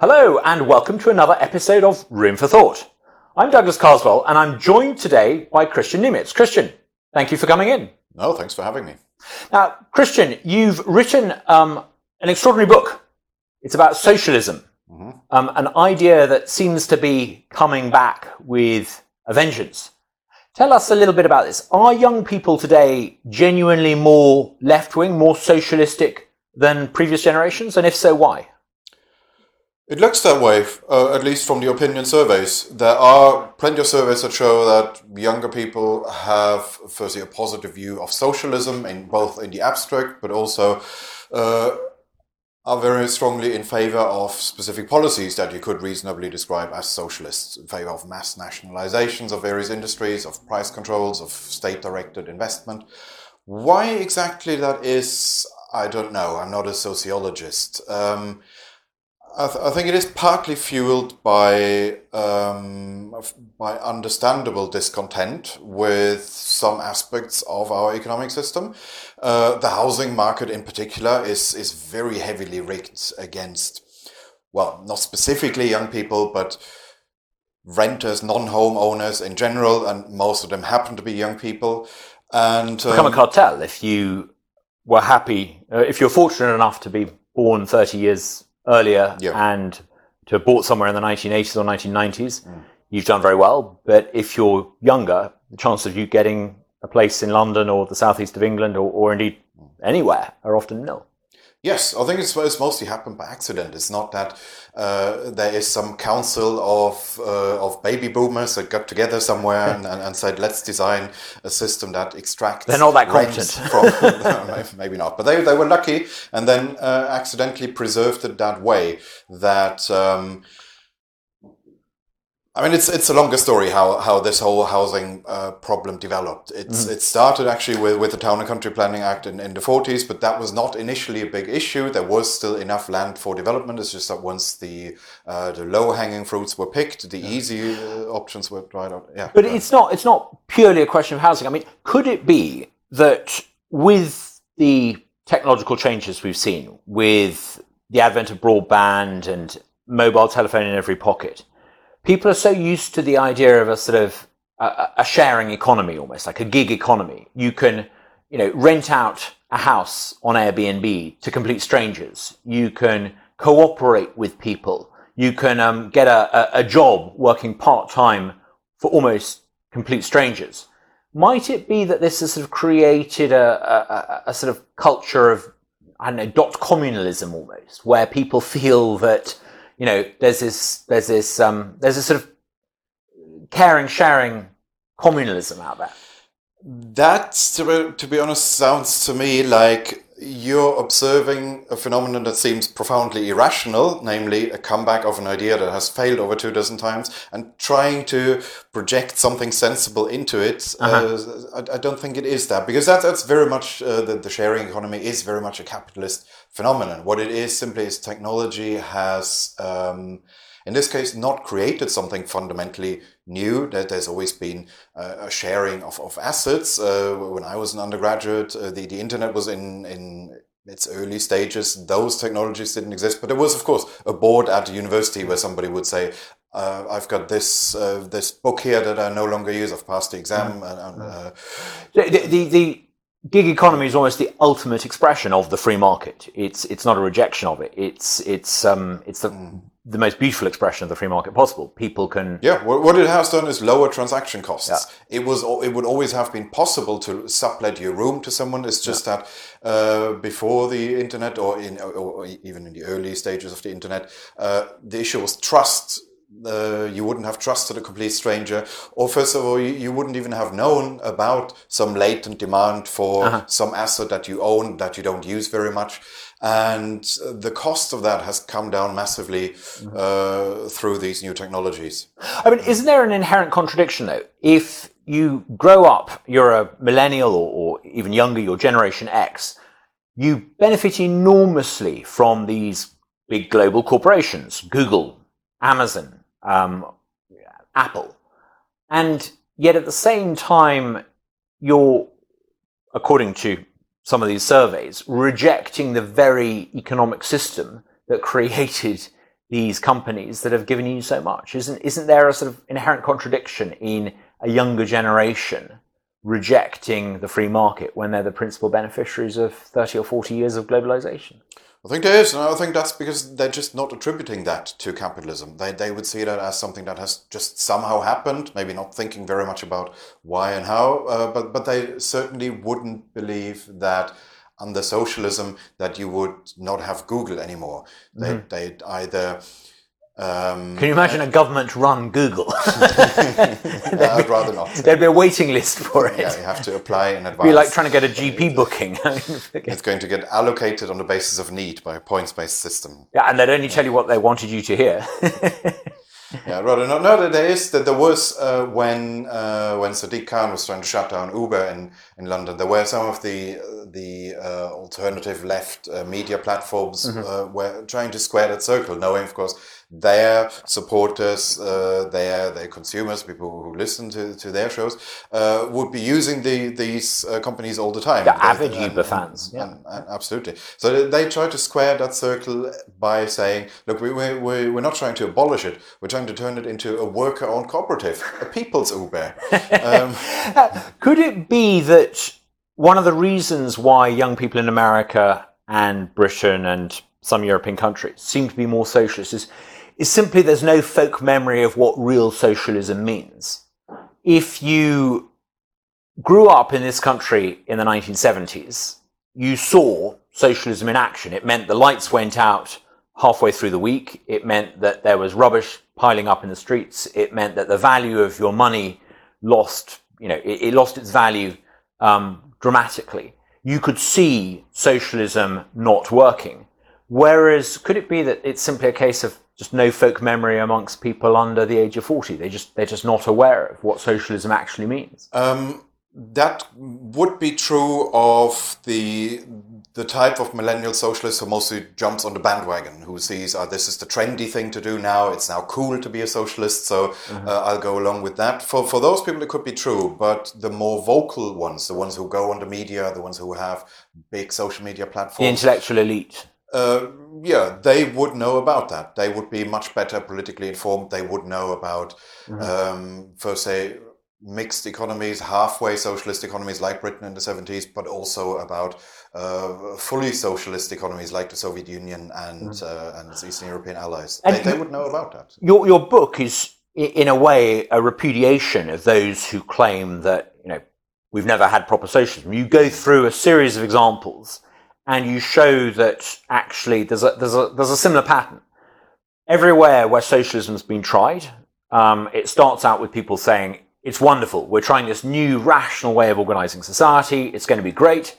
Hello, and welcome to another episode of Room for Thought. I'm Douglas Carswell, and I'm joined today by Kristian Niemietz. Kristian, thank you for coming in. No, thanks for having me. Now, Kristian, you've written um, an extraordinary book. It's about socialism, mm-hmm. um, an idea that seems to be coming back with a vengeance. Tell us a little bit about this. Are young people today genuinely more left wing, more socialistic than previous generations? And if so, why? It looks that way, uh, at least from the opinion surveys. There are plenty of surveys that show that younger people have, firstly, a positive view of socialism, in both in the abstract, but also uh, are very strongly in favor of specific policies that you could reasonably describe as socialists, in favor of mass nationalizations of various industries, of price controls, of state directed investment. Why exactly that is, I don't know. I'm not a sociologist. Um, I, th- I, think it is partly fueled by um, by understandable discontent with some aspects of our economic system. Uh, the housing market, in particular, is is very heavily rigged against, well, not specifically young people, but renters, non-home owners in general, and most of them happen to be young people. And um, become a cartel if you were happy, uh, if you're fortunate enough to be born 30 years earlier yeah. and to have bought somewhere in the 1980s or 1990s, mm. you've done very well. But if you're younger, the chance of you getting a place in London or the southeast of England or, or indeed anywhere are often nil. Yes, I think it's, it's mostly happened by accident. It's not that uh, there is some council of uh, of baby boomers that got together somewhere and, and, and, said, let's design a system that extracts. They're not that competent. From, maybe not, but they, they were lucky and then uh, accidentally preserved it that way that. Um, I mean, it's it's a longer story how, how this whole housing uh, problem developed. It's mm. it started actually with, with the Town and Country Planning Act in, in the 40s, but that was not initially a big issue. There was still enough land for development. It's just that once the uh, the low hanging fruits were picked, the yeah. easy uh, options were dried out. Yeah, but it's not it's not purely a question of housing. I mean, could it be that with the technological changes we've seen, with the advent of broadband and mobile telephone in every pocket people are so used to the idea of a sort of a, a, sharing economy almost like a gig economy. You can you know rent out a house on airbnb to complete strangers. You can cooperate with people. You can um, get a, a, job working part-time for almost complete strangers. Might it be that this has sort of created a, a, a sort of culture of i don't know dot communalism almost where people feel that you know, there's this, there's this, um, there's a sort of caring, sharing communalism out there. That, to, to be honest, sounds to me like you're observing a phenomenon that seems profoundly irrational, namely a comeback of an idea that has failed over two dozen times, and trying to project something sensible into it. Uh-huh. Uh, I, I, don't think it is that because that, that's very much uh, the, the sharing economy is very much a capitalist phenomenon. What it is simply is technology has, um, in this case, not created something fundamentally new. That there's always been uh, a sharing of, of assets. Uh, when I was an undergraduate, uh, the, the internet was in, in its early stages. Those technologies didn't exist, but there was, of course, a board at the university where somebody would say, uh, I've got this uh, this book here that I no longer use. I've passed the exam. Mm. And, uh, the, the, the gig economy is almost the ultimate expression of the free market. It's it's not a rejection of it. It's it's um it's the mm. the most beautiful expression of the free market possible. People can yeah. What it has done is lower transaction costs. Yeah. It was it would always have been possible to sublet your room to someone. It's just yeah. that uh, before the internet or in or even in the early stages of the internet, uh, the issue was trust uh, you wouldn't have trusted a complete stranger, or first of all, you, you wouldn't even have known about some latent demand for uh-huh. some asset that you own that you don't use very much. And the cost of that has come down massively mm-hmm. uh, through these new technologies. I mean, isn't there an inherent contradiction though? If you grow up, you're a millennial or, or even younger, you're Generation X, you benefit enormously from these big global corporations, Google, Amazon, um, Apple. And yet at the same time, you're, according to some of these surveys, rejecting the very economic system that created these companies that have given you so much? Isn't isn't there a sort of inherent contradiction in a younger generation rejecting the free market when they're the principal beneficiaries of 30 or 40 years of globalization? I think there is, and I think that's because they're just not attributing that to capitalism. They, they would see that as something that has just somehow happened, maybe not thinking very much about why and how, uh, but, but they certainly wouldn't believe that under socialism that you would not have Google anymore. They, mm-hmm. They'd either um, Can you imagine a government run Google? I'd rather not. There'd be a waiting list for it. Yeah, you have to apply in advance. It'd be like trying to get a GP booking. it's going to get allocated on the basis of need by a points based system. Yeah, and they'd only tell you what they wanted you to hear. yeah, rather not. No, there is that there was uh, when uh, when Sadiq Khan was trying to shut down Uber in, in London. There were some of the the uh, alternative left uh, media platforms mm-hmm. Uh, were trying to square that circle, knowing, of course their supporters, uh, their their consumers, people who listen to, to their shows, uh, would be using the, these uh, companies all the time. The avid Uber fans, yeah, and, and absolutely. So they try to square that circle by saying, "Look, we, we, we we're not trying to abolish it. We're trying to turn it into a worker-owned cooperative, a people's Uber." Um, Could it be that one of the reasons why young people in America and Britain and some European countries seem to be more socialist is is simply there's no folk memory of what real socialism means. If you grew up in this country in the 1970s, you saw socialism in action. It meant the lights went out halfway through the week. It meant that there was rubbish piling up in the streets. It meant that the value of your money lost, you know, it, it lost its value um, dramatically. You could see socialism not working. Whereas, could it be that it's simply a case of just no folk memory amongst people under the age of 40. They just, they're just not aware of what socialism actually means. Um, that would be true of the the type of millennial socialist who mostly jumps on the bandwagon, who sees, oh, this is the trendy thing to do now. It's now cool to be a socialist, so mm-hmm. uh, I'll go along with that. For for those people, it could be true, but the more vocal ones, the ones who go on the media, the ones who have big social media platforms, the intellectual elite. Uh, yeah, they would know about that. They would be much better politically informed. They would know about, mm-hmm. um, for say, mixed economies, halfway socialist economies like Britain in the 70s, but also about uh, fully socialist economies like the Soviet Union and mm. uh, and its Eastern European allies. They, they, would know about that. Your your book is in a way a repudiation of those who claim that you know we've never had proper socialism. You go through a series of examples and you show that actually there's a, there's a, there's a similar pattern. Everywhere where socialism's been tried, um, it starts out with people saying, it's wonderful. We're trying this new rational way of organizing society. It's going to be great.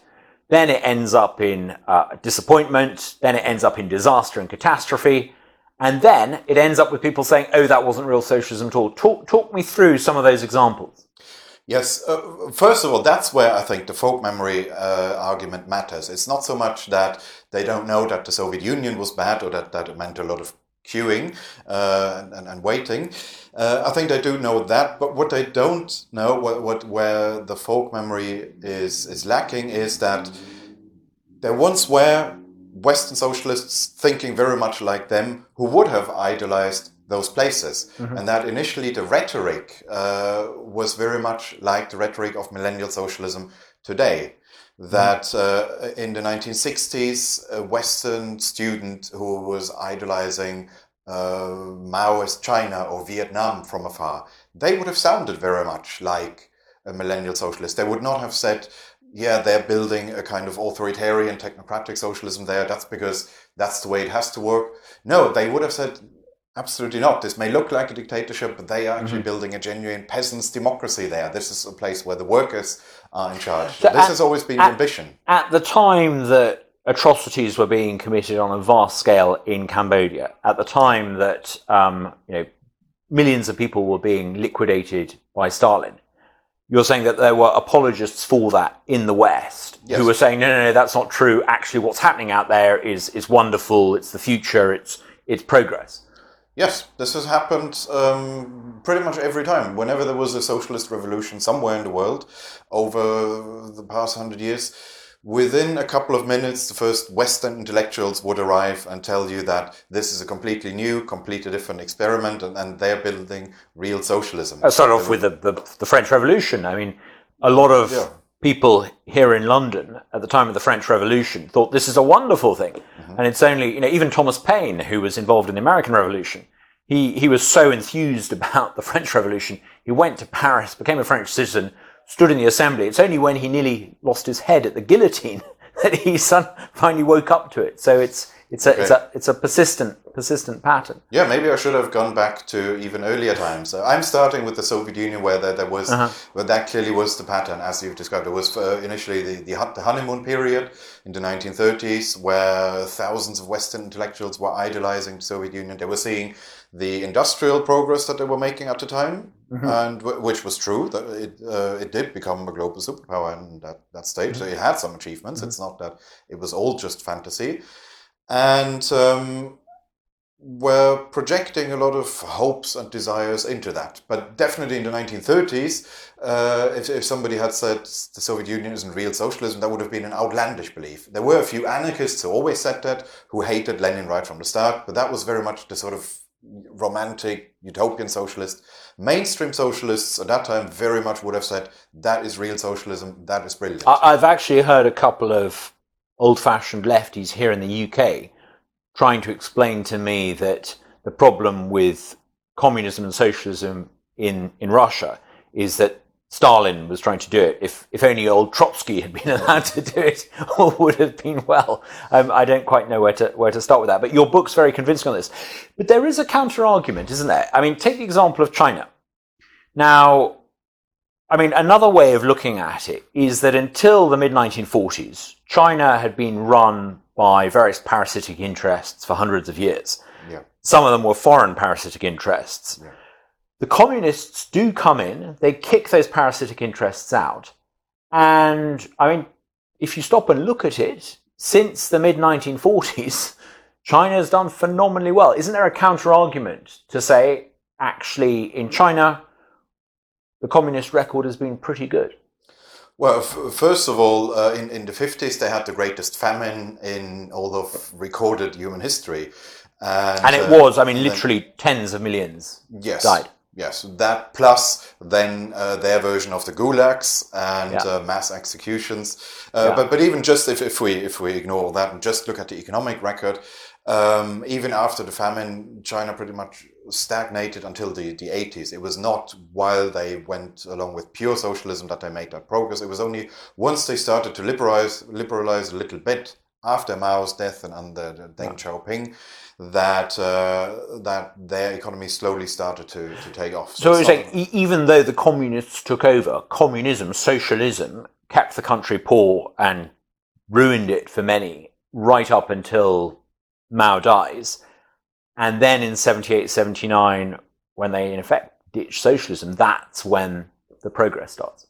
Then it ends up in uh, disappointment. Then it ends up in disaster and catastrophe. And then it ends up with people saying, oh, that wasn't real socialism at all. Talk, talk me through some of those examples. Yes, uh, first of all, that's where I think the folk memory uh, argument matters. It's not so much that they don't know that the Soviet Union was bad or that, that it meant a lot of queuing uh, and, and, waiting. Uh, I think they do know that, but what they don't know, what, what where the folk memory is, is lacking, is that there once were Western socialists thinking very much like them who would have idolized those places. Mm-hmm. And that initially the rhetoric uh, was very much like the rhetoric of millennial socialism today. That mm-hmm. uh, in the 1960s, a Western student who was idolizing uh, Maoist China or Vietnam from afar, they would have sounded very much like a millennial socialist. They would not have said, yeah, they're building a kind of authoritarian technocratic socialism there. That's because that's the way it has to work. No, they would have said, Absolutely not. This may look like a dictatorship, but they are actually mm-hmm. building a genuine peasants' democracy there. This is a place where the workers are in charge. So this at, has always been at, ambition. At the time that atrocities were being committed on a vast scale in Cambodia, at the time that um, you know millions of people were being liquidated by Stalin, you're saying that there were apologists for that in the West yes. who were saying, no, no, no, that's not true. Actually, what's happening out there is is wonderful. It's the future. It's it's progress. Yes, this has happened um, pretty much every time. Whenever there was a socialist revolution somewhere in the world over the past hundred years, within a couple of minutes, the first Western intellectuals would arrive and tell you that this is a completely new, completely different experiment, and, and they're building real socialism. I'll start off with the, the, the French Revolution. I mean, a lot of Yeah. people here in London at the time of the French Revolution thought this is a wonderful thing. Mm-hmm. And it's only, you know, even Thomas Paine, who was involved in the American Revolution, he, he was so enthused about the French Revolution, he went to Paris, became a French citizen, stood in the assembly. It's only when he nearly lost his head at the guillotine that he finally woke up to it. So it's, it's a, it's a, it's a persistent, persistent pattern. Yeah, maybe I should have gone back to even earlier times. I'm starting with the Soviet Union, where there, there was, where that clearly was the pattern, as you've described. It was uh, initially the, the the honeymoon period in the 1930s, where thousands of Western intellectuals were idolizing the Soviet Union. They were seeing the industrial progress that they were making at the time, and w- which was true. That it uh, it did become a global superpower in that, that stage. So it had some achievements. It's not that it was all just fantasy, and. Um, were projecting a lot of hopes and desires into that. But definitely in the 1930s, uh, if, if somebody had said the Soviet Union isn't real socialism, that would have been an outlandish belief. There were a few anarchists who always said that, who hated Lenin right from the start, but that was very much the sort of romantic utopian socialist. Mainstream socialists at that time very much would have said that is real socialism, that is brilliant. I, I've actually heard a couple of old-fashioned lefties here in the UK trying to explain to me that the problem with communism and socialism in, in Russia is that Stalin was trying to do it. If, if only old Trotsky had been allowed to do it, all would have been well. Um, I don't quite know where to, where to start with that, but your book's very convincing on this. But there is a counter argument, isn't there? I mean, take the example of China. Now, I mean, another way of looking at it is that until the mid 1940s, China had been run by various parasitic interests for hundreds of years. yeah. Some of them were foreign parasitic interests. Yeah. The communists do come in, they kick those parasitic interests out. And I mean, if you stop and look at it, since the mid 1940s, China has done phenomenally well. Isn't there a counter argument to say, actually, in China, the communist record has been pretty good? Well, f- first of all, uh, in, in the 50s, they had the greatest famine in all of recorded human history. And, And it uh, was, I mean, then- literally tens of millions yes, died. Yes, that plus then uh, their version of the gulags and Yeah. uh, mass executions. Uh, Yeah. But but even just if, if we if we ignore all that and just look at the economic record, um, even after the famine, China pretty much stagnated until the, the 80s. It was not while they went along with pure socialism that they made that progress. It was only once they started to liberalize liberalize a little bit after Mao's death and under Deng Xiaoping that uh, that their economy slowly started to, to take off. So it's it's like, e- even though the communists took over, communism, socialism kept the country poor and ruined it for many right up until Mao dies. And then in 78, 79, when they in effect ditch socialism, that's when the progress starts.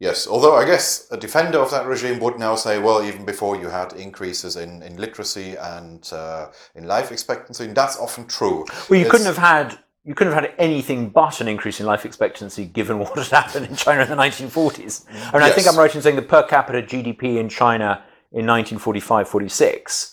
Yes, although I guess a defender of that regime would now say, well, even before you had increases in, in literacy and uh, in life expectancy, and that's often true. Well, you It's- couldn't have had you couldn't have had anything but an increase in life expectancy given what had happened in China in the 1940s. I mean, I think I'm right in saying the per capita GDP in China in 1945-46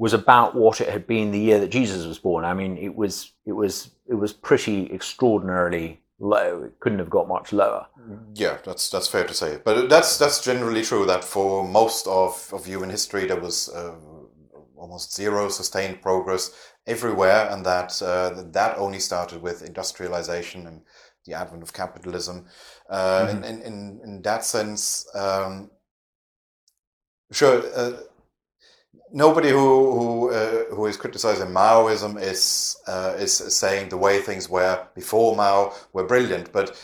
was about what it had been the year that Jesus was born. I mean, it was it was it was pretty extraordinarily low. It couldn't have got much lower. Yeah, that's that's fair to say. But that's that's generally true. That for most of, of human history, there was uh, almost zero sustained progress everywhere, and that uh, that only started with industrialization and the advent of capitalism. Uh, in, in, in in that sense, um, sure. Nobody who who uh, who is criticizing Maoism is uh, is saying the way things were before Mao were brilliant, but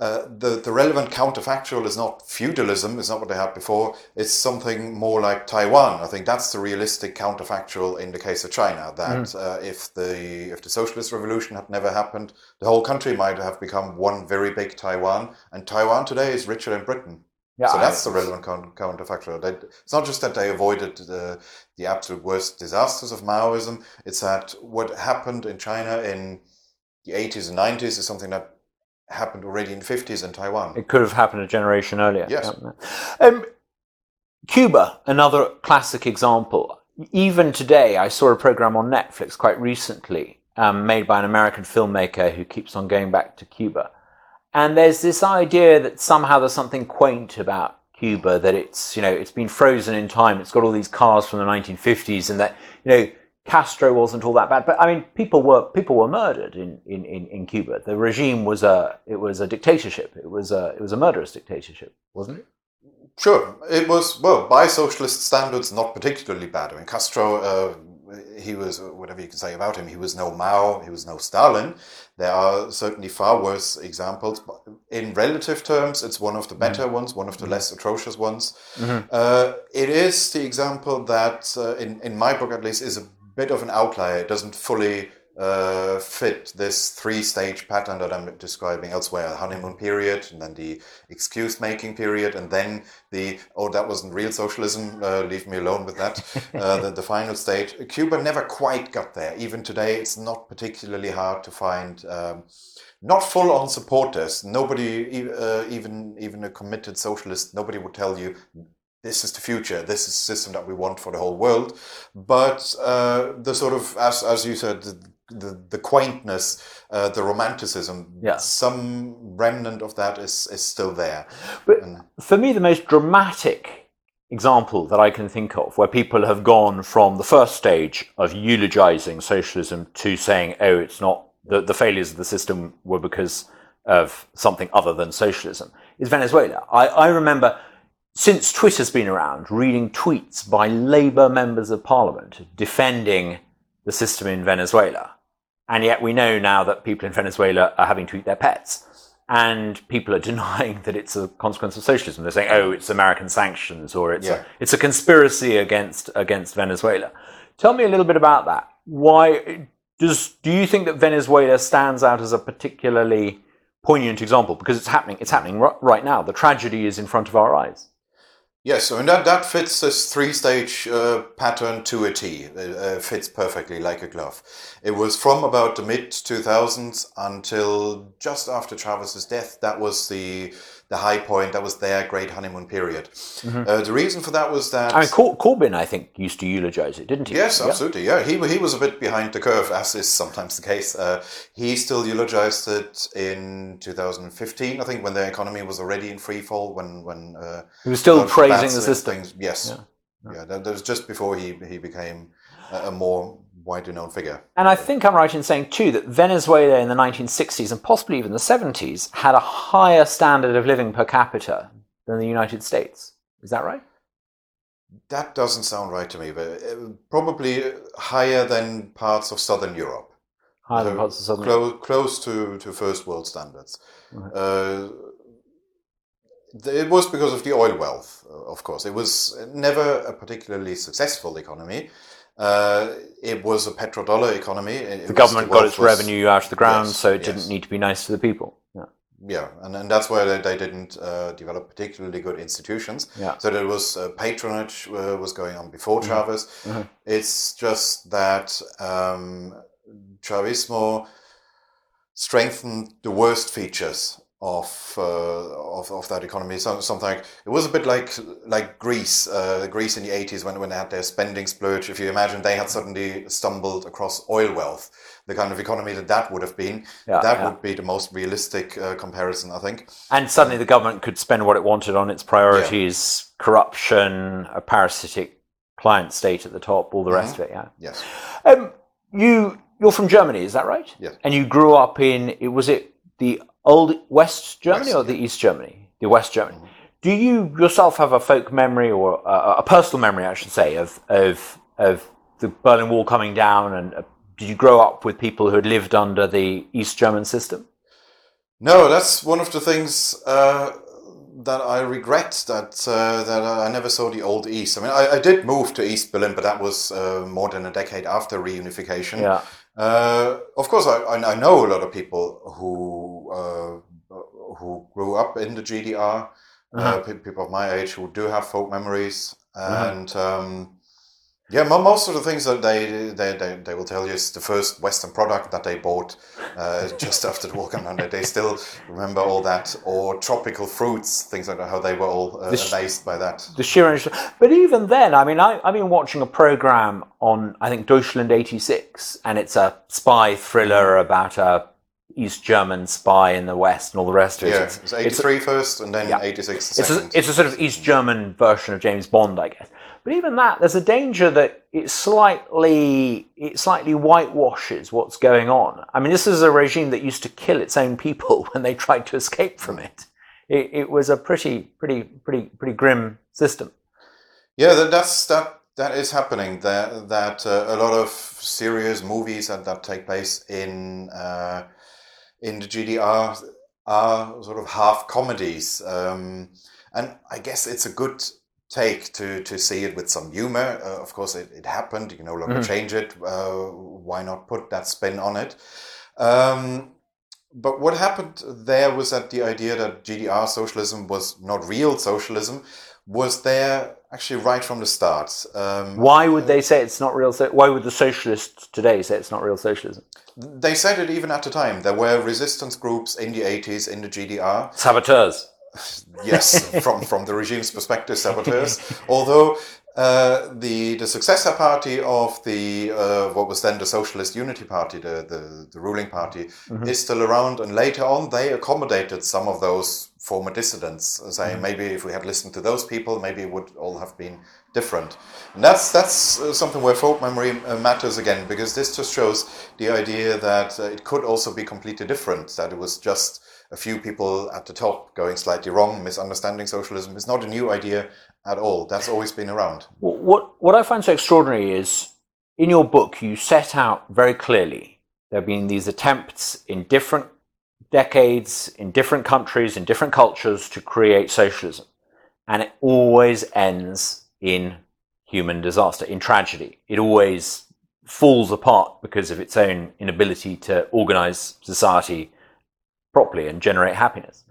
uh, the the relevant counterfactual is not feudalism. It's not what they had before. It's something more like Taiwan. I think that's the realistic counterfactual in the case of China. That uh, if the if the socialist revolution had never happened, the whole country might have become one very big Taiwan, and Taiwan today is richer than Britain. Yeah, so I- that's the relevant counterfactual. They, it's not just that they avoided the, the absolute worst disasters of Maoism, it's that what happened in China in the 80s and 90s is something that happened already in the 50s in Taiwan. It could have happened a generation earlier. Yes. Um, Cuba, another classic example. Even today, I saw a program on Netflix quite recently um, made by an American filmmaker who keeps on going back to Cuba. And there's this idea that somehow there's something quaint about Cuba, that it's, you know, it's been frozen in time. It's got all these cars from the 1950s and that, you know, Castro wasn't all that bad. But I mean, people were, people were murdered in, in, in, in Cuba. The regime was a, it was a dictatorship. It was a, it was a murderous dictatorship, wasn't it? Sure, it was well by socialist standards not particularly bad. I mean, Castro, uh, he was whatever you can say about him. He was no Mao, he was no Stalin. There are certainly far worse examples. But in relative terms, it's one of the better mm-hmm. ones, one of the less atrocious ones. Mm-hmm. Uh, it is the example that, uh, in in my book at least, is a bit of an outlier. It doesn't fully uh, fit this three stage pattern that I'm describing elsewhere the honeymoon period, and then the excuse making period, and then the oh, that wasn't real socialism, uh, leave me alone with that, uh, the, the, final stage. Cuba never quite got there. Even today, it's not particularly hard to find. Um, not full on supporters. Nobody, uh, even even a committed socialist, nobody would tell you this is the future. This is the system that we want for the whole world. But uh, the sort of, as as you said, the, the the quaintness, uh, the romanticism, yeah. some remnant of that is, is still there. But and, for me, the most dramatic example that I can think of where people have gone from the first stage of eulogizing socialism to saying, oh, it's not, the, the failures of the system were because of something other than socialism is Venezuela. I, I remember since Twitter's been around, reading tweets by Labour members of parliament defending the system in Venezuela and yet we know now that people in Venezuela are having to eat their pets. And people are denying that it's a consequence of socialism. They're saying, oh, it's American sanctions or it's, yeah. a, it's a conspiracy against, against Venezuela. Tell me a little bit about that. Why does, do you think that Venezuela stands out as a particularly poignant example? Because it's happening, it's happening right now. The tragedy is in front of our eyes. Yes, mean that, that fits this three-stage uh, pattern to a T. It uh, fits perfectly like a glove. It was from about the mid 2000s until just after Chavez's death. That was the the high point. That was their great honeymoon period. Mm-hmm. Uh, the reason for that was that I mean, Cor- Corbyn, I think, used to eulogize it, didn't he? Yes, absolutely. Yeah, he he was a bit behind the curve, as is sometimes the case. Uh, he still eulogized it in 2015, I think, when the economy was already in free fall. When when uh, he was still praising the system. Things. Yes, yeah, yeah. that, was just before he he became a, a more widely known figure. And I think I'm right in saying, too, that Venezuela in the 1960s and possibly even the 70s had a higher standard of living per capita than the United States. Is that right? That doesn't sound right to me, but uh, probably higher than parts of Southern Europe. Higher so than parts of Southern close, Europe. Close to, to first world standards. Right. Uh, it was because of the oil wealth, of course. It was never a particularly successful economy. Uh, it was a petrodollar economy. It the government got its was, revenue out of the ground, yes, so it didn't need to be nice to the people. Yeah, yeah and, and that's why they, they didn't uh, develop particularly good institutions. Yeah. So there was uh, patronage uh, was going on before mm-hmm. Chavez. Mm-hmm. It's just that um, Chavismo strengthened the worst features of, uh, of of that economy. So, something like it was a bit like like Greece, uh, Greece in the eighties when when they had their spending splurge. If you imagine they had suddenly stumbled across oil wealth, the kind of economy that that would have been, yeah, that yeah. would be the most realistic uh, comparison, I think. And suddenly the government could spend what it wanted on its priorities: yeah. corruption, a parasitic client state at the top, all the rest mm-hmm. of it. Yeah. Yes. Um, you you're from Germany, is that right? Yes. And you grew up in was it the old West Germany West, or the East Germany? The West Germany. Mm-hmm. Do you yourself have a folk memory or a, a, personal memory, I should say, of of of the Berlin Wall coming down? And uh, did you grow up with people who had lived under the East German system? No, that's one of the things uh, that I regret that uh, that I never saw the old East. I mean, I, I did move to East Berlin, but that was uh, more than a decade after reunification. Yeah. Uh, of course, I, I know a lot of people who uh, who grew up in the GDR, uh, uh-huh. people of my age who do have folk memories, uh-huh. and um, Yeah, most of the things that they they, they, they will tell you is the first Western product that they bought uh, just after the war and They still remember all that, or tropical fruits, things like that. How they were all uh, the, amazed by that. The sheer But even then, I mean, I, I've been watching a program on I think Deutschland '86, and it's a spy thriller about a East German spy in the West and all the rest of it. Yeah, it's, it's 83 it's a, first and then yeah. 86 the it's a, it's a sort of East German version of James Bond, I guess. But even that, there's a danger that it slightly it slightly whitewashes what's going on. I mean, this is a regime that used to kill its own people when they tried to escape from it. It, it was a pretty pretty pretty pretty grim system. Yeah, that, that's that that is happening. That that uh, a lot of serious movies that, that take place in uh, in the GDR are sort of half comedies, um, and I guess it's a good take to to see it with some humor. Uh, of course, it, it happened. You can no longer mm-hmm. change it. Uh, why not put that spin on it? Um, but what happened there was that the idea that GDR socialism was not real socialism was there actually right from the start. Um, why would they say it's not real? So- why would the socialists today say it's not real socialism? They said it even at the time. There were resistance groups in the 80s in the GDR. Saboteurs yes, from, from the regime's perspective, saboteurs. Although uh, the the successor party of the uh, what was then the Socialist Unity Party, the the, the ruling party, mm-hmm. is still around, and later on they accommodated some of those former dissidents, saying mm-hmm. maybe if we had listened to those people, maybe it would all have been different. And that's that's uh, something where folk memory uh, matters again, because this just shows the idea that uh, it could also be completely different. That it was just a few people at the top going slightly wrong, misunderstanding socialism. It's not a new idea at all. That's always been around. What, what I find so extraordinary is in your book, you set out very clearly there have been these attempts in different decades, in different countries, in different cultures to create socialism. And it always ends in human disaster, in tragedy. It always falls apart because of its own inability to organize society properly and generate happiness.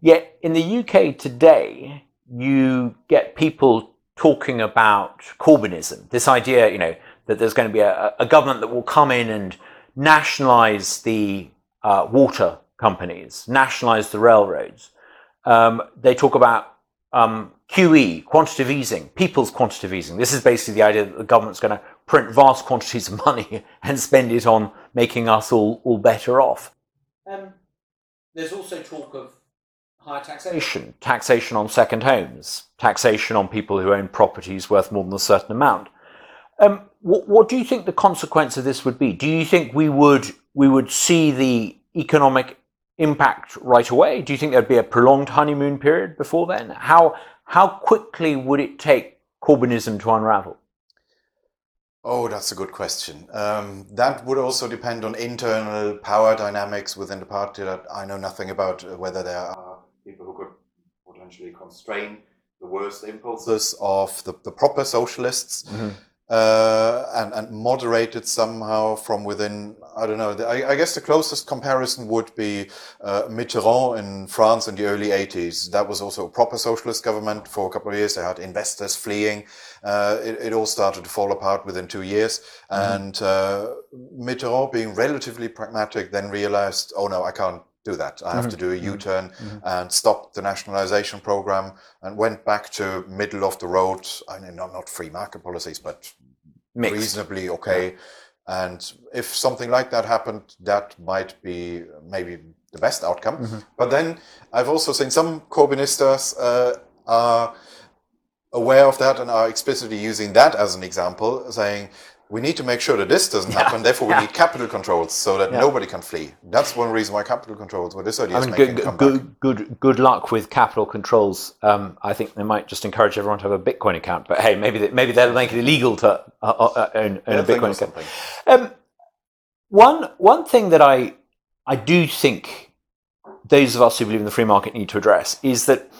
Yet in the UK today, you get people talking about Corbynism, this idea, you know, that there's going to be a, a government that will come in and nationalize the uh, water companies, nationalize the railroads. Um, they talk about um, QE, quantitative easing, people's quantitative easing. This is basically the idea that the government's going to print vast quantities of money and spend it on making us all, all better off. Um, there's also talk of higher taxation, taxation on second homes, taxation on people who own properties worth more than a certain amount. Um, what, what, do you think the consequence of this would be? Do you think we would we would see the economic impact right away? Do you think there'd be a prolonged honeymoon period before then? How how quickly would it take Corbynism to unravel? Oh, that's a good question. Um, that would also depend on internal power dynamics within the party that I know nothing about, uh, whether there are people who could potentially constrain the worst impulses of the, the proper socialists. Mm-hmm uh, and, and it somehow from within. I don't know. I, I guess the closest comparison would be uh, Mitterrand in France in the early 80s. That was also a proper socialist government for a couple of years. They had investors fleeing. Uh, it, it, all started to fall apart within two years. Mm-hmm. And uh, Mitterrand, being relatively pragmatic, then realized, oh no, I can't do that. I have mm-hmm. to do a mm-hmm. U-turn mm-hmm. and stop the nationalization program and went back to middle of the road. I mean, not, not free market policies, but Mixed. reasonably okay. And if something like that happened, that might be maybe the best outcome. Mm-hmm. But then I've also seen some Corbynistas uh, are aware of that and are explicitly using that as an example, saying we need to make sure that this doesn't happen. Therefore, we yeah. need capital controls so that yeah. nobody can flee. That's one reason why capital controls. Well, this idea I mean, good, good, good, good, luck with capital controls. Um, I think they might just encourage everyone to have a Bitcoin account. But hey, maybe they, maybe they'll make it illegal to uh, uh, uh own, own a Bitcoin account. Um, one one thing that I I do think those of us who believe in the free market need to address is that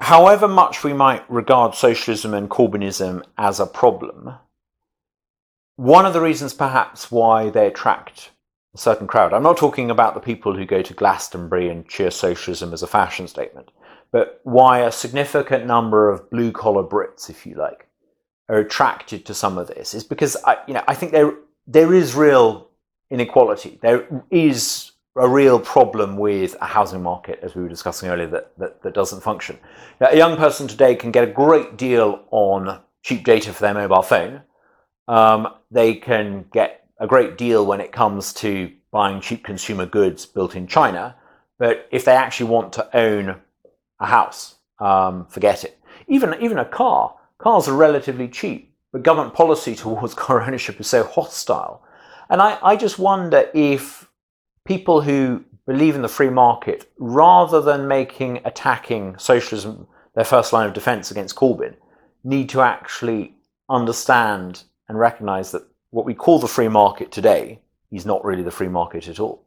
however much we might regard socialism and Corbynism as a problem one of the reasons perhaps why they attract a certain crowd. I'm not talking about the people who go to Glastonbury and cheer socialism as a fashion statement, but why a significant number of blue collar Brits, if you like, are attracted to some of this is because I, you know, I think there there is real inequality. There is a real problem with a housing market, as we were discussing earlier, that, that, that doesn't function. Now, a young person today can get a great deal on cheap data for their mobile phone. Um, they can get a great deal when it comes to buying cheap consumer goods built in China. But if they actually want to own a house, um, forget it. Even, even a car, cars are relatively cheap, but government policy towards car ownership is so hostile. And I, I just wonder if people who believe in the free market, rather than making attacking socialism their first line of defense against Corbyn, need to actually understand and recognize that what we call the free market today is not really the free market at all.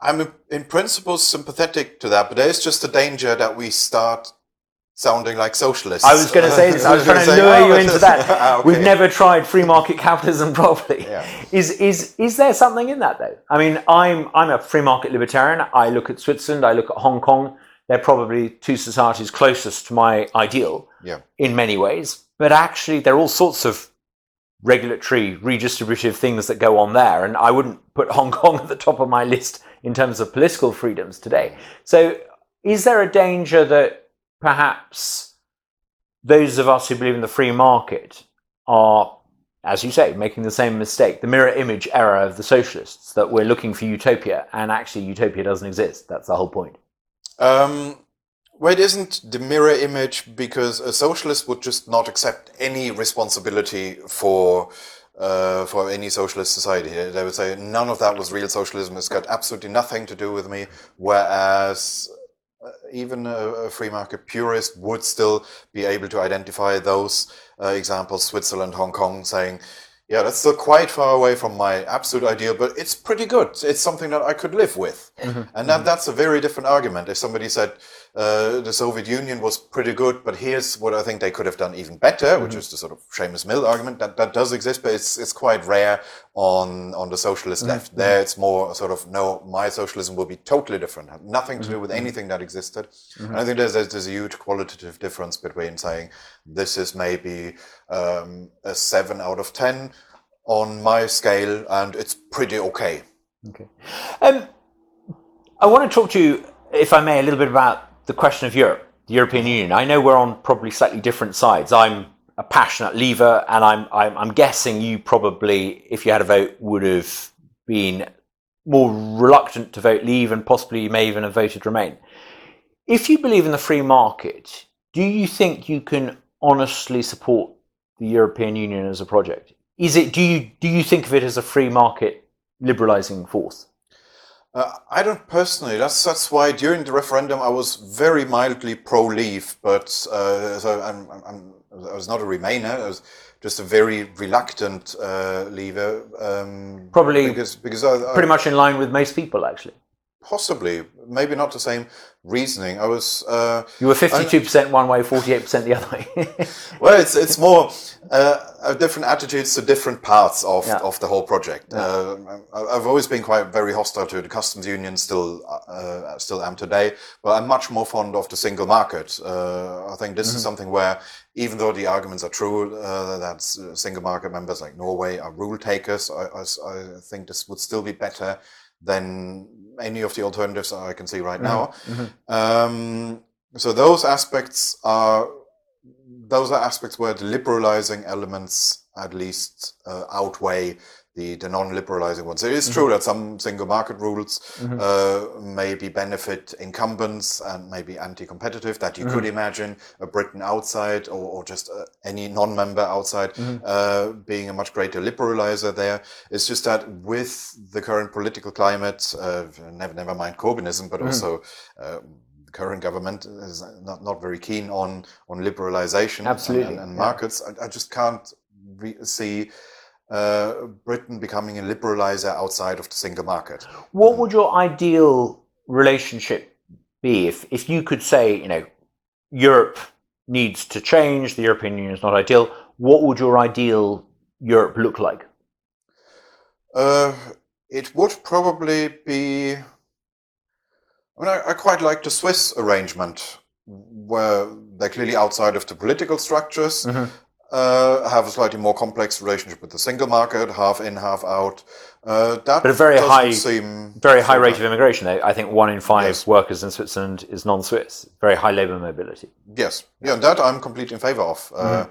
I'm in principle sympathetic to that, but there is just a danger that we start sounding like socialists. I was going to say this. I was trying to lure you into that. ah, okay. We've never tried free market capitalism properly. Yeah. Is is is there something in that though? I mean, I'm I'm a free market libertarian. I look at Switzerland. I look at Hong Kong. They're probably two societies closest to my ideal. Yeah. In many ways, but actually, there are all sorts of regulatory redistributive things that go on there, and I wouldn't put Hong Kong at the top of my list in terms of political freedoms today. So, is there a danger that perhaps those of us who believe in the free market are, as you say, making the same mistake, the mirror image error of the socialists, that we're looking for utopia and actually utopia doesn't exist. That's the whole point. Um, well, it isn't the mirror image because a socialist would just not accept any responsibility for uh, for any socialist society. They would say none of that was real socialism. It's got absolutely nothing to do with me. Whereas uh, even a, a, free market purist would still be able to identify those uh, examples, Switzerland, Hong Kong, saying, yeah, that's still quite far away from my absolute ideal, but it's pretty good. It's something that I could live with. Mm-hmm. And that, mm-hmm. that's a very different argument. If somebody said uh, the Soviet Union was pretty good, but here's what I think they could have done even better, mm-hmm. which is the sort of Seumas Milne argument that, that does exist, but it's, it's quite rare on, on the socialist mm-hmm. left. There it's more sort of, no, my socialism will be totally different, have nothing to do with mm-hmm. anything that existed. And I think there's, there's, a huge qualitative difference between saying this is maybe um, a seven out of 10 on my scale, and it's pretty okay. Okay. Um, I want to talk to you, if I may, a little bit about the question of Europe, the European Union. I know we're on probably slightly different sides. I'm a passionate leaver, and I'm, I'm, I'm guessing you probably, if you had a vote, would have been more reluctant to vote leave, and possibly you may even have voted remain. If you believe in the free market, do you think you can honestly support the European Union as a project? is it do you do you think of it as a free market liberalizing force? Uh, I don't personally. That's that's why during the referendum I was very mildly pro-leave, but uh, so I'm, I'm, i was not a Remainer. I was just a very reluctant uh, leaver. Um, Probably because because I, I, pretty much in line with most people actually. Possibly, maybe not the same reasoning. I was. Uh, you were fifty-two percent one way, forty-eight percent the other way. well, it's it's more uh, different attitudes to different parts of yeah. of the whole project. Yeah. Uh, I've always been quite very hostile to the customs union. Still, uh, still am today. But I'm much more fond of the single market. Uh, I think this mm-hmm. is something where, even though the arguments are true uh, that single market members like Norway are rule takers, I, I, I think this would still be better than any of the alternatives I can see right now. Mm-hmm. mm-hmm. Um, so those aspects are those are aspects where the liberalizing elements at least uh, outweigh the, the non-liberalizing ones. It is mm-hmm. true that some single market rules mm-hmm. uh, maybe benefit incumbents and maybe anti-competitive. That you mm-hmm. could imagine a Britain outside or, or just uh, any non-member outside mm-hmm. uh, being a much greater liberalizer. There, it's just that with the current political climate, uh, never never mind Corbynism, but mm-hmm. also uh, the current government is not, not very keen on on liberalization Absolutely. and, and markets. Yeah. I, I, just can't re- see uh, Britain becoming a liberalizer outside of the single market. What would your ideal relationship be if, if you could say, you know, Europe needs to change, the European Union is not ideal, what would your ideal Europe look like? Uh, it would probably be. I mean, I, I, quite like the Swiss arrangement where they're clearly outside of the political structures, Mm-hmm. Uh, have a slightly more complex relationship with the single market, half in, half out. Uh, that But a very high- Very high rate of immigration. I think one in five Yes. workers in Switzerland is non-Swiss. Very high labour mobility. Yes, yeah, that I'm completely in favor of. Uh, Mm-hmm.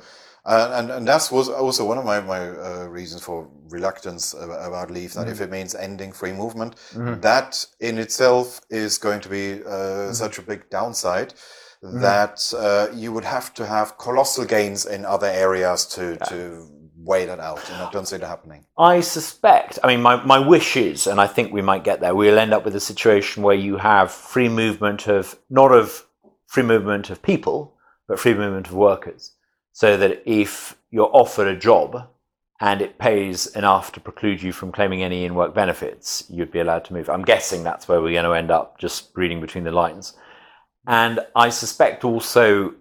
and, and and that was also one of my my uh, reasons for reluctance ab- about leave. That Mm-hmm. if it means ending free movement, that in itself is going to be uh, Mm-hmm. such a big downside that uh, you would have to have colossal gains in other areas to to weigh that out. And I don't see that happening. I suspect, I mean, my, my wish is, and I think we might get there, we'll end up with a situation where you have free movement of, not of free movement of people, but free movement of workers. So that if you're offered a job and it pays enough to preclude you from claiming any in work benefits, you'd be allowed to move. I'm guessing that's where we're going to end up, just reading between the lines. And I suspect also,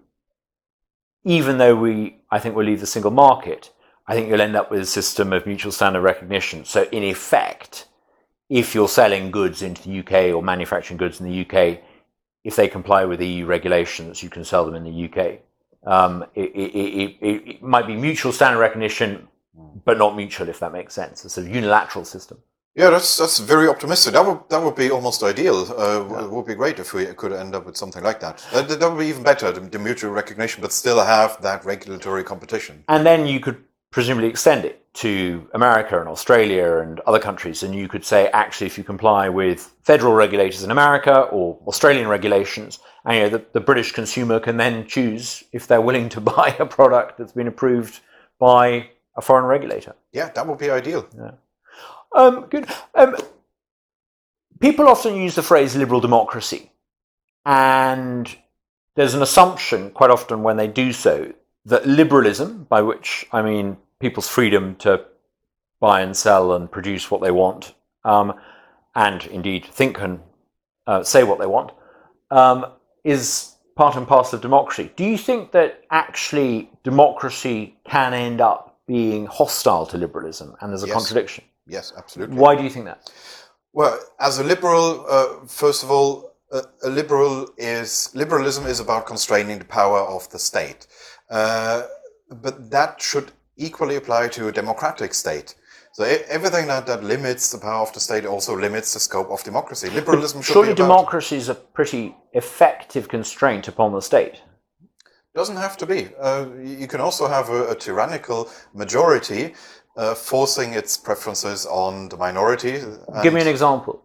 even though we, I think we'll leave the single market, I think you'll end up with a system of mutual standard recognition. So, in effect, if you're selling goods into the UK or manufacturing goods in the UK, if they comply with EU regulations, you can sell them in the UK. Um, it, it, it, it, might be mutual standard recognition, but not mutual, if that makes sense. It's a unilateral system. Yeah, that's that's very optimistic. That would that would be almost ideal. Uh, It would be great if we could end up with something like that. That, that would be even better, the, the mutual recognition, but still have that regulatory competition. And then you could presumably extend it to America and Australia and other countries. And you could say, actually, if you comply with federal regulators in America or Australian regulations, and, you know, the, the British consumer can then choose if they're willing to buy a product that's been approved by a foreign regulator. Yeah, that would be ideal. Um, good. Um, people often use the phrase liberal democracy, and there's an assumption quite often when they do so that liberalism, by which I mean people's freedom to buy and sell and produce what they want, um, and indeed think and uh, say what they want, um, is part and parcel of democracy. Do you think that actually democracy can end up being hostile to liberalism and there's a Yes. contradiction? Yes, absolutely. Why do you think that? Well, as a liberal, uh, first of all, uh, a liberal is liberalism is about constraining the power of the state, uh, but that should equally apply to a democratic state. So everything that, that limits the power of the state also limits the scope of democracy. Liberalism should Surely democracy is a pretty effective constraint upon the state. doesn't have to be. Uh, you can also have a, a tyrannical majority uh, forcing its preferences on the minority. Give me an example.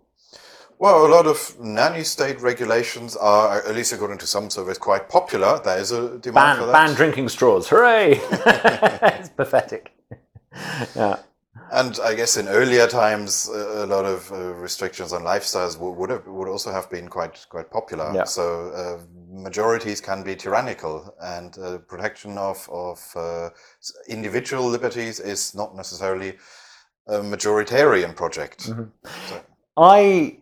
Well, a lot of nanny state regulations are, at least according to some surveys, quite popular. There is a demand for Ban, that. ban drinking straws. Hooray! it's pathetic. Yeah. And I guess in earlier times, a lot of uh, restrictions on lifestyles would, would have would also have been quite quite popular. Yeah. So uh, majorities can be tyrannical, and uh, protection of of uh, individual liberties is not necessarily a majoritarian project. Mm-hmm. So, I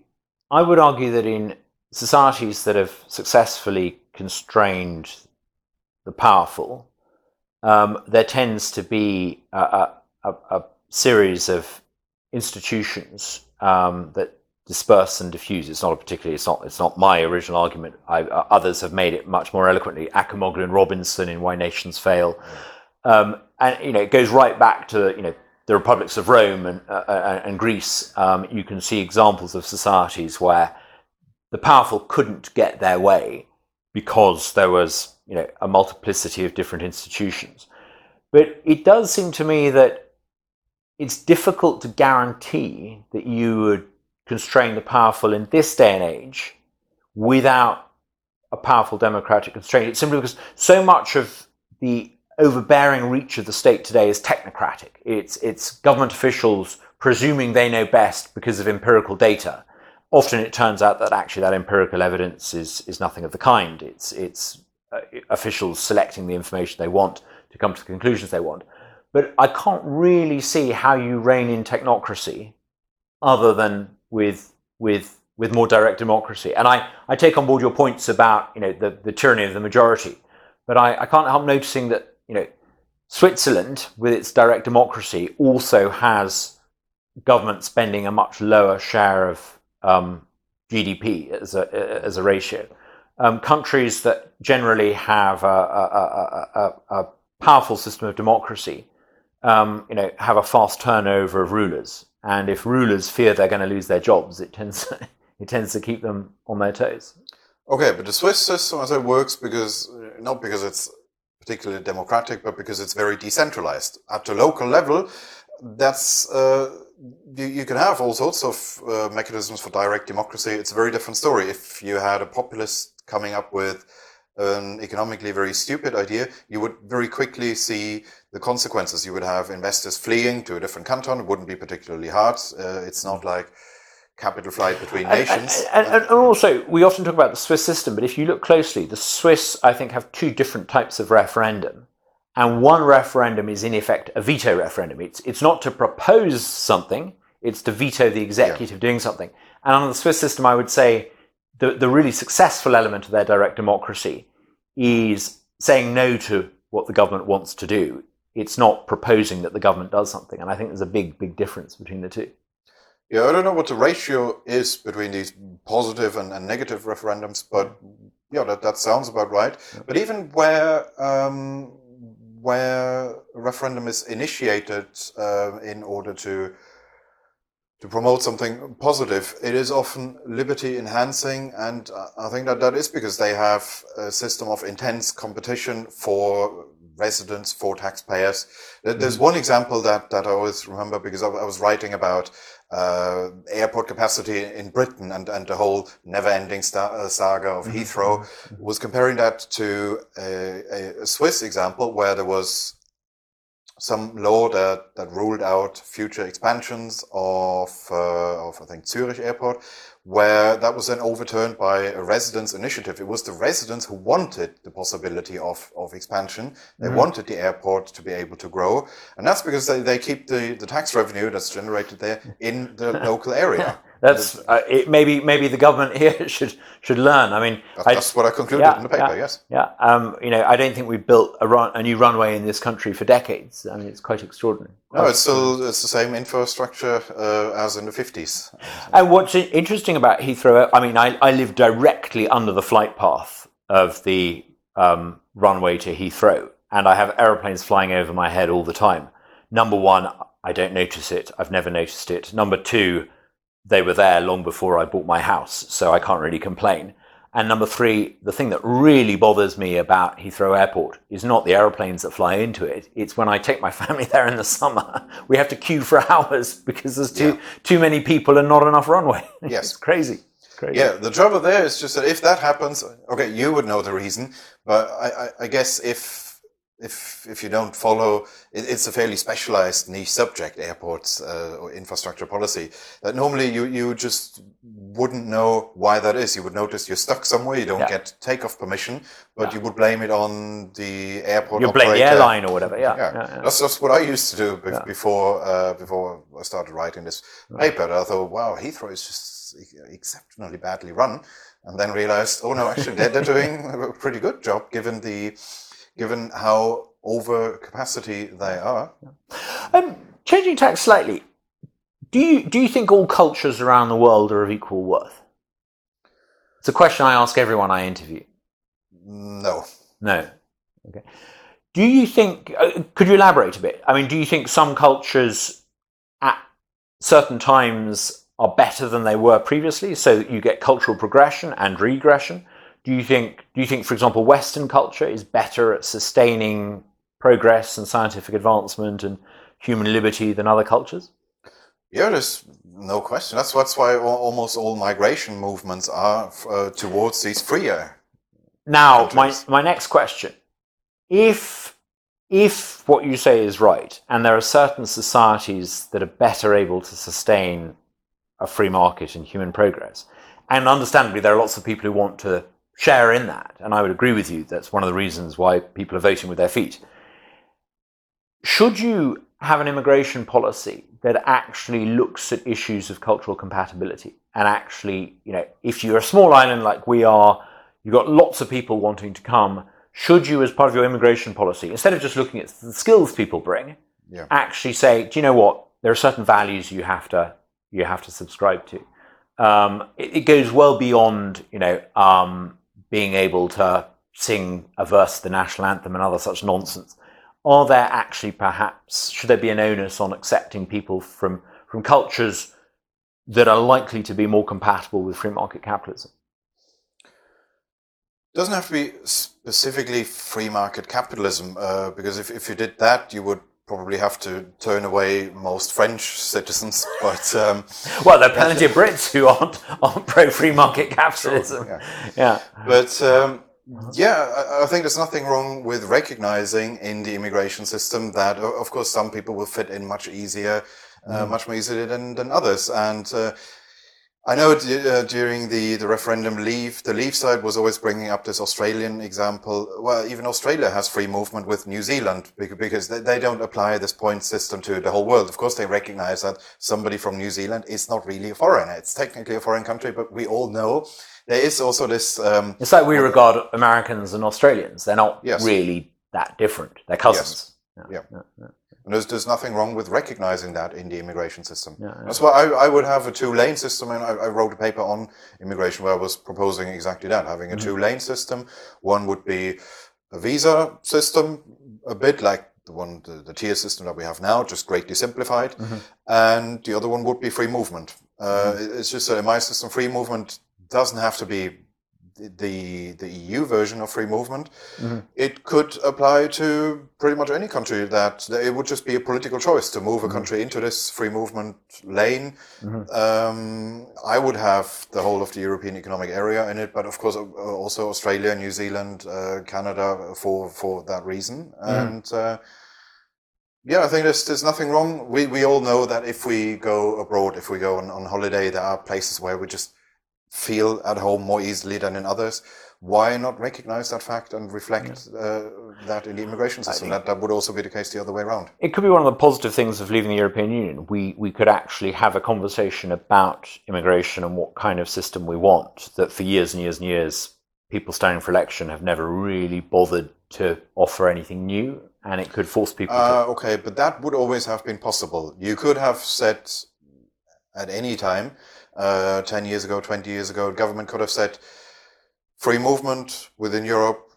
I would argue that in societies that have successfully constrained the powerful, um, there tends to be a, a, a, a series of institutions um, that disperse and diffuse. It's not a particularly. It's not. It's not my original argument. I, uh, others have made it much more eloquently. Acemoglu and Robinson in Why Nations Fail, um, and you know it goes right back to you know the republics of Rome and uh, uh, and Greece. Um, you can see examples of societies where the powerful couldn't get their way because there was you know a multiplicity of different institutions. But it does seem to me that it's difficult to guarantee that you would constrain the powerful in this day and age without a powerful democratic constraint. It's simply because so much of the overbearing reach of the state today is technocratic. It's, it's government officials presuming they know best because of empirical data. Often it turns out that actually that empirical evidence is, is nothing of the kind. It's, it's uh, officials selecting the information they want to come to the conclusions they want. But I can't really see how you rein in technocracy other than with, with, with more direct democracy. And I, I take on board your points about you know, the, the tyranny of the majority. But I, I can't help noticing that you know, Switzerland, with its direct democracy, also has government spending a much lower share of um, GDP as a, as a ratio. um, countries that generally have a, a, a, a powerful system of democracy, um, you know, have a fast turnover of rulers. And if rulers fear they're going to lose their jobs, it tends it tends to keep them on their toes. Okay, but the Swiss system, as it works, because not because it's particularly democratic, but because it's very decentralized at the local level. That's uh, you, you, can have all sorts of uh, mechanisms for direct democracy. It's a very different story. If you had a populist coming up with an economically very stupid idea, you would very quickly see the consequences. You would have investors fleeing to a different canton. It wouldn't be particularly hard. Uh, it's not like capital flight between nations. And, and, and, also, we often talk about the Swiss system, but if you look closely, the Swiss, I think, have two different types of referendum. And one referendum is, in effect, a veto referendum. It's, it's not to propose something, it's to veto the executive yeah. doing something. And under the Swiss system, I would say the, the really successful element of their direct democracy is saying no to what the government wants to do. It's not proposing that the government does something. And I think there's a big, big difference between the two. Yeah, I don't know what the ratio is between these positive and, and negative referendums, but yeah, that, that sounds about right. But even where um, where a referendum is initiated uh, in order to to promote something positive, it is often liberty enhancing, and I think that that is because they have a system of intense competition for residents, for taxpayers. There's mm-hmm. one example that, that I always remember because I, was writing about uh, airport capacity in Britain and, and the whole never-ending uh, saga of mm-hmm. Heathrow mm-hmm. was comparing that to a, a, Swiss example where there was some law that, that ruled out future expansions of, uh, of I think Zurich Airport, where that was then overturned by a residents' initiative. It was the residents who wanted the possibility of, of expansion. They mm-hmm. wanted the airport to be able to grow. And that's because they, they keep the, the tax revenue that's generated there in the local area. That's uh, it, maybe maybe the government here should should learn. I mean, that's, I, that's what I concluded yeah, in the paper. Yeah, yes. Yeah. Um, you know, I don't think we've built a, run, a new runway in this country for decades. I mean, it's quite extraordinary. No, it's still it's the same infrastructure uh, as in the fifties. And what's interesting about Heathrow, I mean, I, I live directly under the flight path of the um, runway to Heathrow, and I have aeroplanes flying over my head all the time. Number one, I don't notice it. I've never noticed it. Number two they were there long before I bought my house, so I can't really complain. And number three, the thing that really bothers me about Heathrow Airport is not the aeroplanes that fly into it. It's when I take my family there in the summer, we have to queue for hours because there's too yeah. too many people and not enough runway. Yes, it's crazy. Crazy. Yeah, the trouble there is just that if that happens, okay, you would know the reason, but I, I, I guess if if if you don't follow, it, it's a fairly specialized niche subject, airports uh, or infrastructure policy. That normally you you just wouldn't know why that is. You would notice you're stuck somewhere, you don't yeah. get takeoff permission, but yeah. you would blame it on the airport. You blame the airline or whatever. Yeah, yeah. That's that's what I used to do before uh, before I started writing this paper. I thought, wow, Heathrow is just exceptionally badly run, and then realized, oh no, actually they're, they're doing a pretty good job given the given how over capacity they are. Um, changing tack slightly, do you do you think all cultures around the world are of equal worth? It's a question I ask everyone I interview. No. No. Okay. Do you think? Uh, could you elaborate a bit? I mean, do you think some cultures at certain times are better than they were previously, so that you get cultural progression and regression? Do you think do you think for example western culture is better at sustaining progress and scientific advancement and human liberty than other cultures? Yeah there's no question. That's that's why almost all migration movements are uh, towards these freer now countries. my my next question. If if what you say is right and there are certain societies that are better able to sustain a free market and human progress and understandably there are lots of people who want to share in that. And I would agree with you. That's one of the reasons why people are voting with their feet. Should you have an immigration policy that actually looks at issues of cultural compatibility and actually, you know, if you're a small island like we are, you've got lots of people wanting to come, should you, as part of your immigration policy, instead of just looking at the skills people bring, yeah. actually say, do you know what? There are certain values you have to you have to subscribe to. Um, it, it, goes well beyond, you know, um, being able to sing a verse of the national anthem and other such nonsense. Are there actually perhaps should there be an onus on accepting people from from cultures that are likely to be more compatible with free market capitalism? doesn't have to be specifically free market capitalism, uh, because if, if you did that, you would probably have to turn away most French citizens. But um, well, there are plenty of Brits who aren't aren't pro free market capitalism. Sure, yeah. yeah. but um, yeah, I, I think there's nothing wrong with recognizing in the immigration system that, of course, some people will fit in much easier, uh, mm. much more easily than than others, and. Uh, I know uh, during the, the referendum, Leave the Leave side was always bringing up this Australian example. Well, even Australia has free movement with New Zealand because they, they don't apply this point system to the whole world. Of course, they recognize that somebody from New Zealand is not really a foreigner. It's technically a foreign country, but we all know there is also this. Um, it's like we regard Americans and Australians. They're not yes. really that different. They're cousins. Yes. Yeah. Yeah. yeah. And there's, there's nothing wrong with recognizing that in the immigration system. Yeah, yeah. That's why I, I would have a two lane system. And I, I, wrote a paper on immigration where I was proposing exactly that, having a mm-hmm. two lane system. One would be a visa system, a bit like the one, the, the tier system that we have now, just greatly simplified. Mm-hmm. And the other one would be free movement. Uh, mm-hmm. It's just that in my system, free movement doesn't have to be the the EU version of free movement, mm-hmm. it could apply to pretty much any country. That it would just be a political choice to move a mm-hmm. country into this free movement lane. Mm-hmm. Um, I would have the whole of the European Economic Area in it, but of course uh, also Australia, New Zealand, uh, Canada for for that reason. Mm-hmm. And uh, yeah, I think there's there's nothing wrong. We we all know that if we go abroad, if we go on, on holiday, there are places where we just feel at home more easily than in others. Why not recognize that fact and reflect yeah. uh, that in the immigration system? That, that would also be the case the other way around. It could be one of the positive things of leaving the European Union. We, we could actually have a conversation about immigration and what kind of system we want, that for years and years and years, people standing for election have never really bothered to offer anything new, and it could force people uh, to. Okay, but that would always have been possible. You could have said at any time, uh, 10 years ago, 20 years ago, government could have said free movement within Europe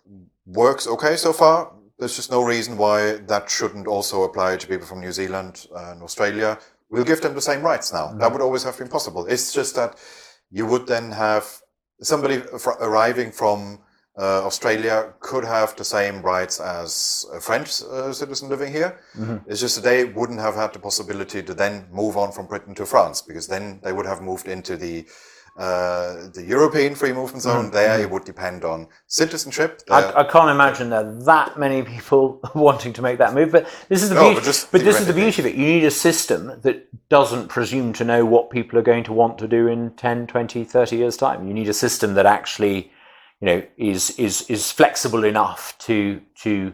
works okay so far. There's just no reason why that shouldn't also apply to people from New Zealand and Australia. We'll give them the same rights now. Mm-hmm. That would always have been possible. It's just that you would then have somebody fr- arriving from uh, Australia could have the same rights as a French uh, citizen living here. Mm-hmm. It's just that they wouldn't have had the possibility to then move on from Britain to France because then they would have moved into the uh, the European free movement zone. Mm-hmm. There, it would depend on citizenship. I, I, can't imagine there are that many people wanting to make that move. But this is the no, beauty. But, but this is the beauty of it. You need a system that doesn't presume to know what people are going to want to do in 10, 20, 30 years' time. You need a system that actually you know, is is is flexible enough to to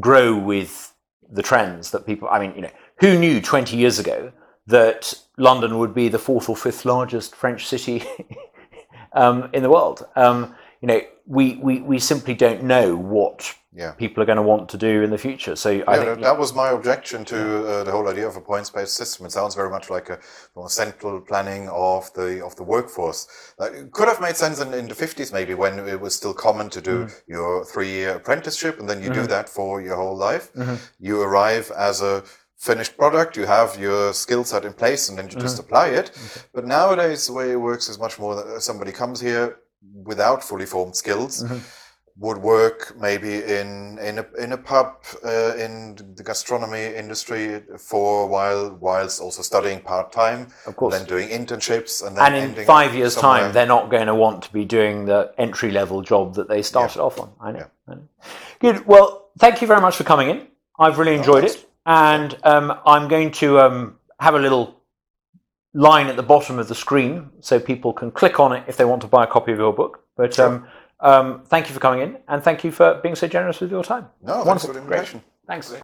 grow with the trends that people. I mean, you know, who knew 20 years ago that London would be the fourth or fifth largest French city um, in the world? Um, you know, we, we, we simply don't know what yeah. people are going to want to do in the future. So yeah, I think that was my objection to uh, the whole idea of a points-based system. It sounds very much like a, central planning of the of the workforce. it could have made sense in, in the fifties, maybe when it was still common to do mm. your three-year apprenticeship, and then you mm. do mm-hmm. that for your whole life. Mm-hmm. You arrive as a finished product, you have your skill set in place, and then you mm-hmm. just apply it. Okay. But nowadays, the way it works is much more that somebody comes here without fully formed skills. Mm-hmm would work maybe in in a in a pub uh, in the gastronomy industry for a while, whilst also studying part time. Of course, then doing internships, and then and in five years' somewhere. time, they're not going to want to be doing the entry level job that they started yeah. off on. I know. Yeah. I know. Good. Well, thank you very much for coming in. I've really enjoyed oh, it, and um, I'm going to um, have a little line at the bottom of the screen so people can click on it if they want to buy a copy of your book. But sure. um, um, thank you for coming in, and thank you for being so generous with your time. No, Wonderful. thanks for the invitation. Great. Thanks.